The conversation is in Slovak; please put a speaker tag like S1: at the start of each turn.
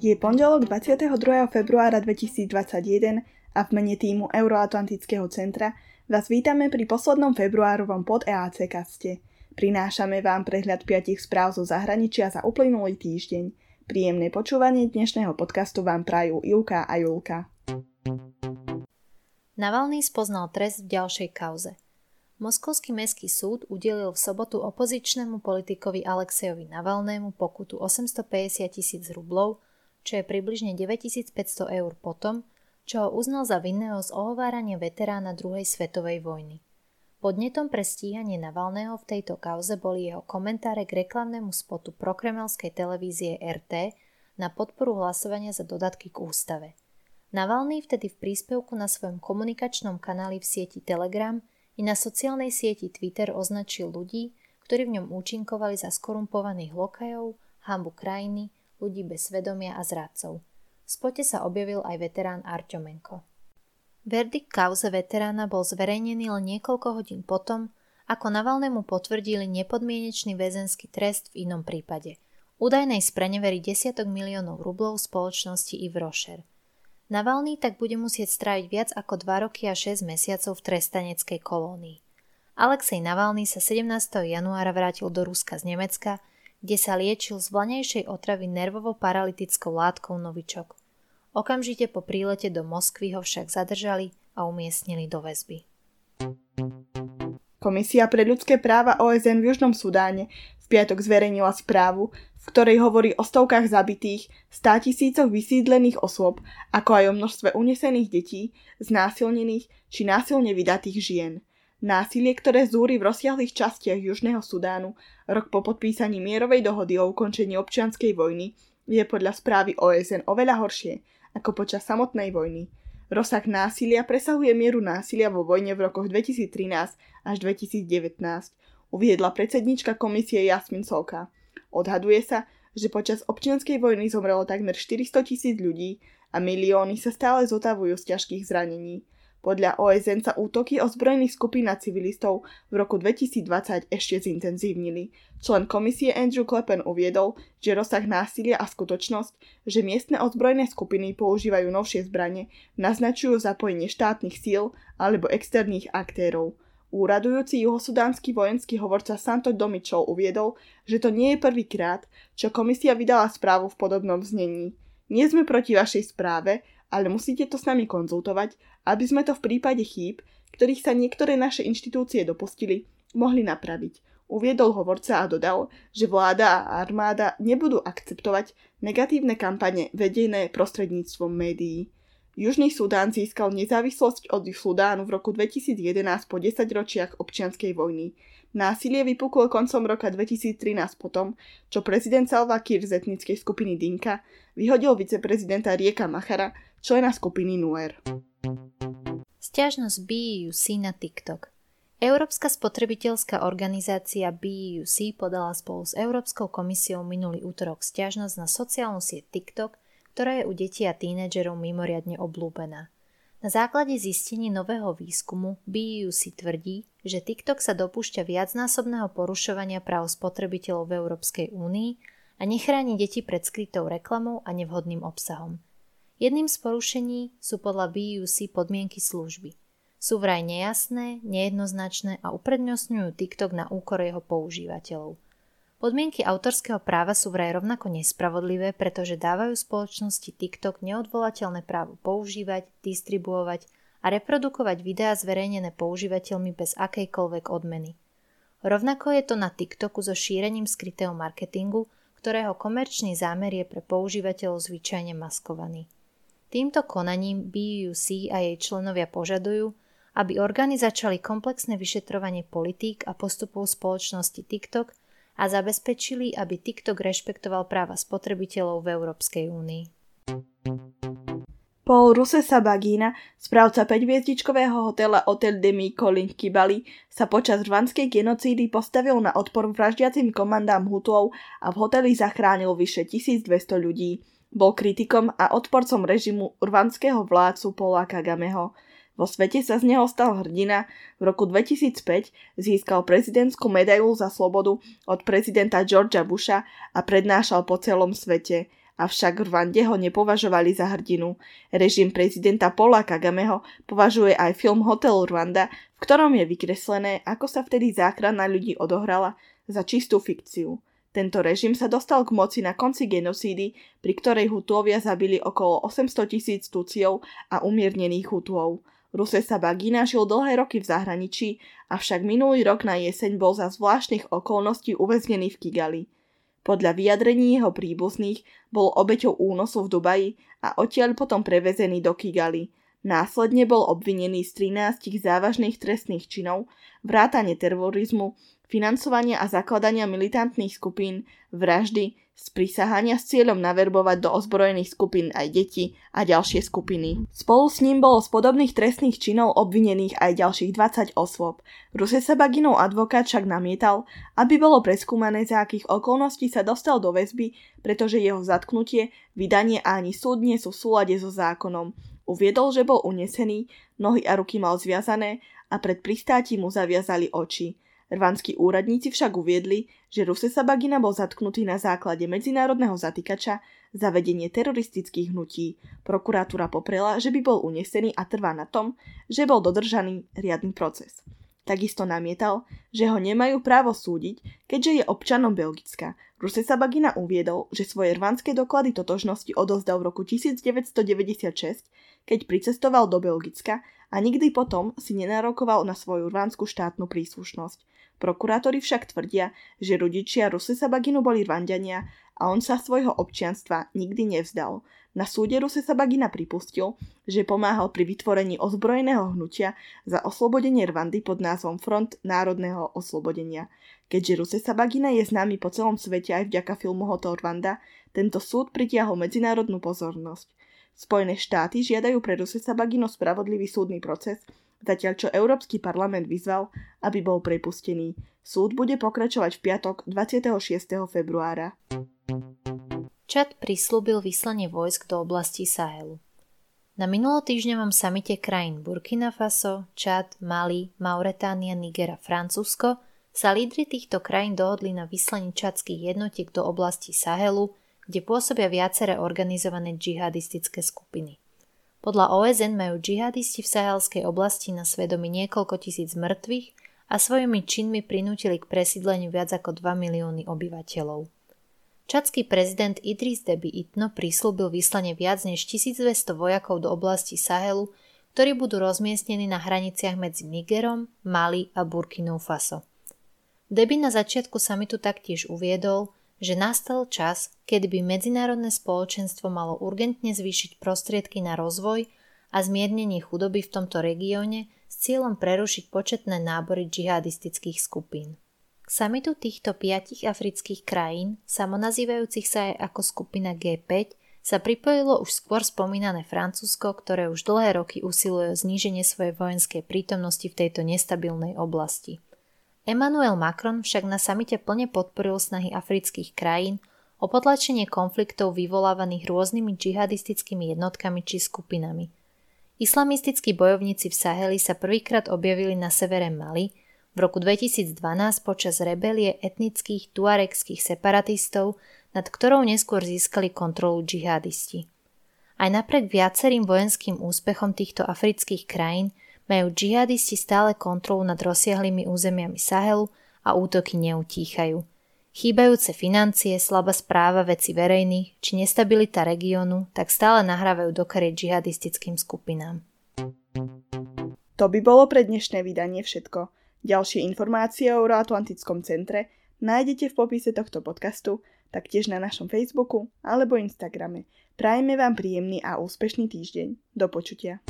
S1: Je pondelok 22. februára 2021 a v mene týmu Euroatlantického centra vás vítame pri poslednom februárovom pod EAC kaste. Prinášame vám prehľad piatich správ zo zahraničia za uplynulý týždeň. Príjemné počúvanie dnešného podcastu vám prajú Ilka a Julka.
S2: Navalny spoznal trest v ďalšej kauze. Moskovský mestský súd udelil v sobotu opozičnému politikovi Alexejovi Navalnému pokutu 850 tisíc rublov čo je približne 9500 eur potom, čo ho uznal za vinného z ohovárania veterána druhej svetovej vojny. Podnetom pre stíhanie Navalného v tejto kauze boli jeho komentáre k reklamnému spotu prokremelskej televízie RT na podporu hlasovania za dodatky k ústave. Navalný vtedy v príspevku na svojom komunikačnom kanáli v sieti Telegram i na sociálnej sieti Twitter označil ľudí, ktorí v ňom účinkovali za skorumpovaných lokajov, hambu krajiny, ľudí bez svedomia a zradcov. V spote sa objavil aj veterán Arťomenko. Verdikt kauze veterána bol zverejnený len niekoľko hodín potom, ako Navalnému potvrdili nepodmienečný väzenský trest v inom prípade. Údajnej sprenevery desiatok miliónov rublov spoločnosti i Rocher. Navalný tak bude musieť stráviť viac ako 2 roky a 6 mesiacov v trestaneckej kolónii. Alexej Navalný sa 17. januára vrátil do Ruska z Nemecka, kde sa liečil z vlanejšej otravy nervovo-paralytickou látkou novičok. Okamžite po prílete do Moskvy ho však zadržali a umiestnili do väzby.
S1: Komisia pre ľudské práva OSN v Južnom Sudáne v piatok zverejnila správu, v ktorej hovorí o stovkách zabitých, stá tisícoch vysídlených osôb, ako aj o množstve unesených detí, znásilnených či násilne vydatých žien – Násilie, ktoré zúri v rozsiahlých častiach Južného Sudánu, rok po podpísaní mierovej dohody o ukončení občianskej vojny, je podľa správy OSN oveľa horšie ako počas samotnej vojny. Rozsah násilia presahuje mieru násilia vo vojne v rokoch 2013 až 2019, uviedla predsednička komisie Jasmin Solka. Odhaduje sa, že počas občianskej vojny zomrelo takmer 400 tisíc ľudí a milióny sa stále zotavujú z ťažkých zranení. Podľa OSN sa útoky ozbrojených skupín na civilistov v roku 2020 ešte zintenzívnili. Člen komisie Andrew Kleppen uviedol, že rozsah násilia a skutočnosť, že miestne ozbrojené skupiny používajú novšie zbranie, naznačujú zapojenie štátnych síl alebo externých aktérov. Úradujúci juhosudánsky vojenský hovorca Santo Domičov uviedol, že to nie je prvýkrát, čo komisia vydala správu v podobnom znení. Nie sme proti vašej správe, ale musíte to s nami konzultovať, aby sme to v prípade chýb, ktorých sa niektoré naše inštitúcie dopustili, mohli napraviť. Uviedol hovorca a dodal, že vláda a armáda nebudú akceptovať negatívne kampane vedené prostredníctvom médií. Južný Sudán získal nezávislosť od Sudánu v roku 2011 po 10 ročiach občianskej vojny. Násilie vypuklo koncom roka 2013 potom, čo prezident Salva Kiir z etnickej skupiny Dinka vyhodil viceprezidenta Rieka Machara, člena skupiny Nuer.
S2: Sťažnosť BEUC na TikTok Európska spotrebiteľská organizácia BEUC podala spolu s Európskou komisiou minulý útorok stiažnosť na sociálnu sieť TikTok, ktorá je u detí a tínedžerov mimoriadne oblúbená. Na základe zistení nového výskumu BEUC tvrdí, že TikTok sa dopúšťa viacnásobného porušovania práv spotrebiteľov v Európskej únii a nechráni deti pred skrytou reklamou a nevhodným obsahom – Jedným z porušení sú podľa BUC podmienky služby. Sú vraj nejasné, nejednoznačné a uprednostňujú TikTok na úkor jeho používateľov. Podmienky autorského práva sú vraj rovnako nespravodlivé, pretože dávajú spoločnosti TikTok neodvolateľné právo používať, distribuovať a reprodukovať videá zverejnené používateľmi bez akejkoľvek odmeny. Rovnako je to na TikToku so šírením skrytého marketingu, ktorého komerčný zámer je pre používateľov zvyčajne maskovaný. Týmto konaním BUC a jej členovia požadujú, aby orgány začali komplexné vyšetrovanie politík a postupov spoločnosti TikTok a zabezpečili, aby TikTok rešpektoval práva spotrebiteľov v Európskej únii.
S1: Paul Rusesabagina, správca 5-hviezdičkového hotela Hotel de Colin Kibali, sa počas rvanskej genocídy postavil na odpor vraždiacim komandám Hutov a v hoteli zachránil vyše 1200 ľudí. Bol kritikom a odporcom režimu urvanského vládcu Paula Kagameho. Vo svete sa z neho stal hrdina. V roku 2005 získal prezidentskú medailu za slobodu od prezidenta Georgia Busha a prednášal po celom svete. avšak v Rwande ho nepovažovali za hrdinu. Režim prezidenta Paula Kagameho považuje aj film Hotel Rwanda, v ktorom je vykreslené, ako sa vtedy záchrana ľudí odohrala, za čistú fikciu. Tento režim sa dostal k moci na konci genocídy, pri ktorej Hutuovia zabili okolo 800 tisíc Tuciov a umiernených Hutuov. Rusesa Bagina žil dlhé roky v zahraničí, avšak minulý rok na jeseň bol za zvláštnych okolností uväznený v Kigali. Podľa vyjadrení jeho príbuzných bol obeťou únosu v Dubaji a odtiaľ potom prevezený do Kigali. Následne bol obvinený z 13 závažných trestných činov, vrátane terorizmu, financovania a zakladania militantných skupín, vraždy, sprísahania s cieľom naverbovať do ozbrojených skupín aj deti a ďalšie skupiny. Spolu s ním bolo z podobných trestných činov obvinených aj ďalších 20 osôb. Rusesabaginov advokát však namietal, aby bolo preskúmané, za akých okolností sa dostal do väzby, pretože jeho zatknutie, vydanie a ani súd nie sú v súlade so zákonom. Uviedol, že bol unesený, nohy a ruky mal zviazané a pred pristátím mu zaviazali oči. Rvanskí úradníci však uviedli, že Rusesabagina bol zatknutý na základe medzinárodného zatýkača za vedenie teroristických hnutí. Prokuratúra poprela, že by bol unesený a trvá na tom, že bol dodržaný riadny proces. Takisto namietal, že ho nemajú právo súdiť, keďže je občanom Belgicka. Rusesabagina uviedol, že svoje rvanské doklady totožnosti odozdal v roku 1996, keď pricestoval do Belgicka a nikdy potom si nenarokoval na svoju rvánsku štátnu príslušnosť. Prokurátori však tvrdia, že rodičia Rusesabaginu boli Rwandania a on sa svojho občianstva nikdy nevzdal. Na súde Rusesabagina pripustil, že pomáhal pri vytvorení ozbrojeného hnutia za oslobodenie Rwandy pod názvom Front národného oslobodenia. Keďže Rusesabagina je známy po celom svete aj vďaka filmu Hotel Rwanda, tento súd pritiahol medzinárodnú pozornosť. Spojené štáty žiadajú pre Rusesabagino spravodlivý súdny proces, zatiaľ čo Európsky parlament vyzval, aby bol prepustený. Súd bude pokračovať v piatok 26. februára.
S2: Čad prislúbil vyslanie vojsk do oblasti Sahelu. Na minulotýždňovom samite krajín Burkina Faso, Čad, Mali, Mauretánia, Niger a Francúzsko sa lídry týchto krajín dohodli na vyslaní čadských jednotiek do oblasti Sahelu, kde pôsobia viaceré organizované džihadistické skupiny. Podľa OSN majú džihadisti v sahelskej oblasti na svedomí niekoľko tisíc mŕtvych a svojimi činmi prinútili k presídleniu viac ako 2 milióny obyvateľov. Čadský prezident Idris Deby Itno prislúbil vyslanie viac než 1200 vojakov do oblasti Sahelu, ktorí budú rozmiestnení na hraniciach medzi Nigerom, Mali a Burkinou Faso. Deby na začiatku samitu taktiež uviedol, že nastal čas, kedy by medzinárodné spoločenstvo malo urgentne zvýšiť prostriedky na rozvoj a zmiernenie chudoby v tomto regióne s cieľom prerušiť početné nábory džihadistických skupín. K samitu týchto piatich afrických krajín, samonazývajúcich sa aj ako skupina G5, sa pripojilo už skôr spomínané Francúzsko, ktoré už dlhé roky usiluje o zníženie svojej vojenskej prítomnosti v tejto nestabilnej oblasti – Emmanuel Macron však na samite plne podporil snahy afrických krajín o potlačenie konfliktov vyvolávaných rôznymi džihadistickými jednotkami či skupinami. Islamistickí bojovníci v Saheli sa prvýkrát objavili na severe Mali v roku 2012 počas rebelie etnických tuarekských separatistov, nad ktorou neskôr získali kontrolu džihadisti. Aj napriek viacerým vojenským úspechom týchto afrických krajín majú džihadisti stále kontrolu nad rozsiahlými územiami Sahelu a útoky neutíchajú. Chýbajúce financie, slabá správa veci verejných či nestabilita regiónu tak stále nahrávajú do kariet džihadistickým skupinám.
S1: To by bolo pre dnešné vydanie všetko. Ďalšie informácie o Euroatlantickom centre nájdete v popise tohto podcastu, taktiež na našom Facebooku alebo Instagrame. Prajeme vám príjemný a úspešný týždeň. Do počutia.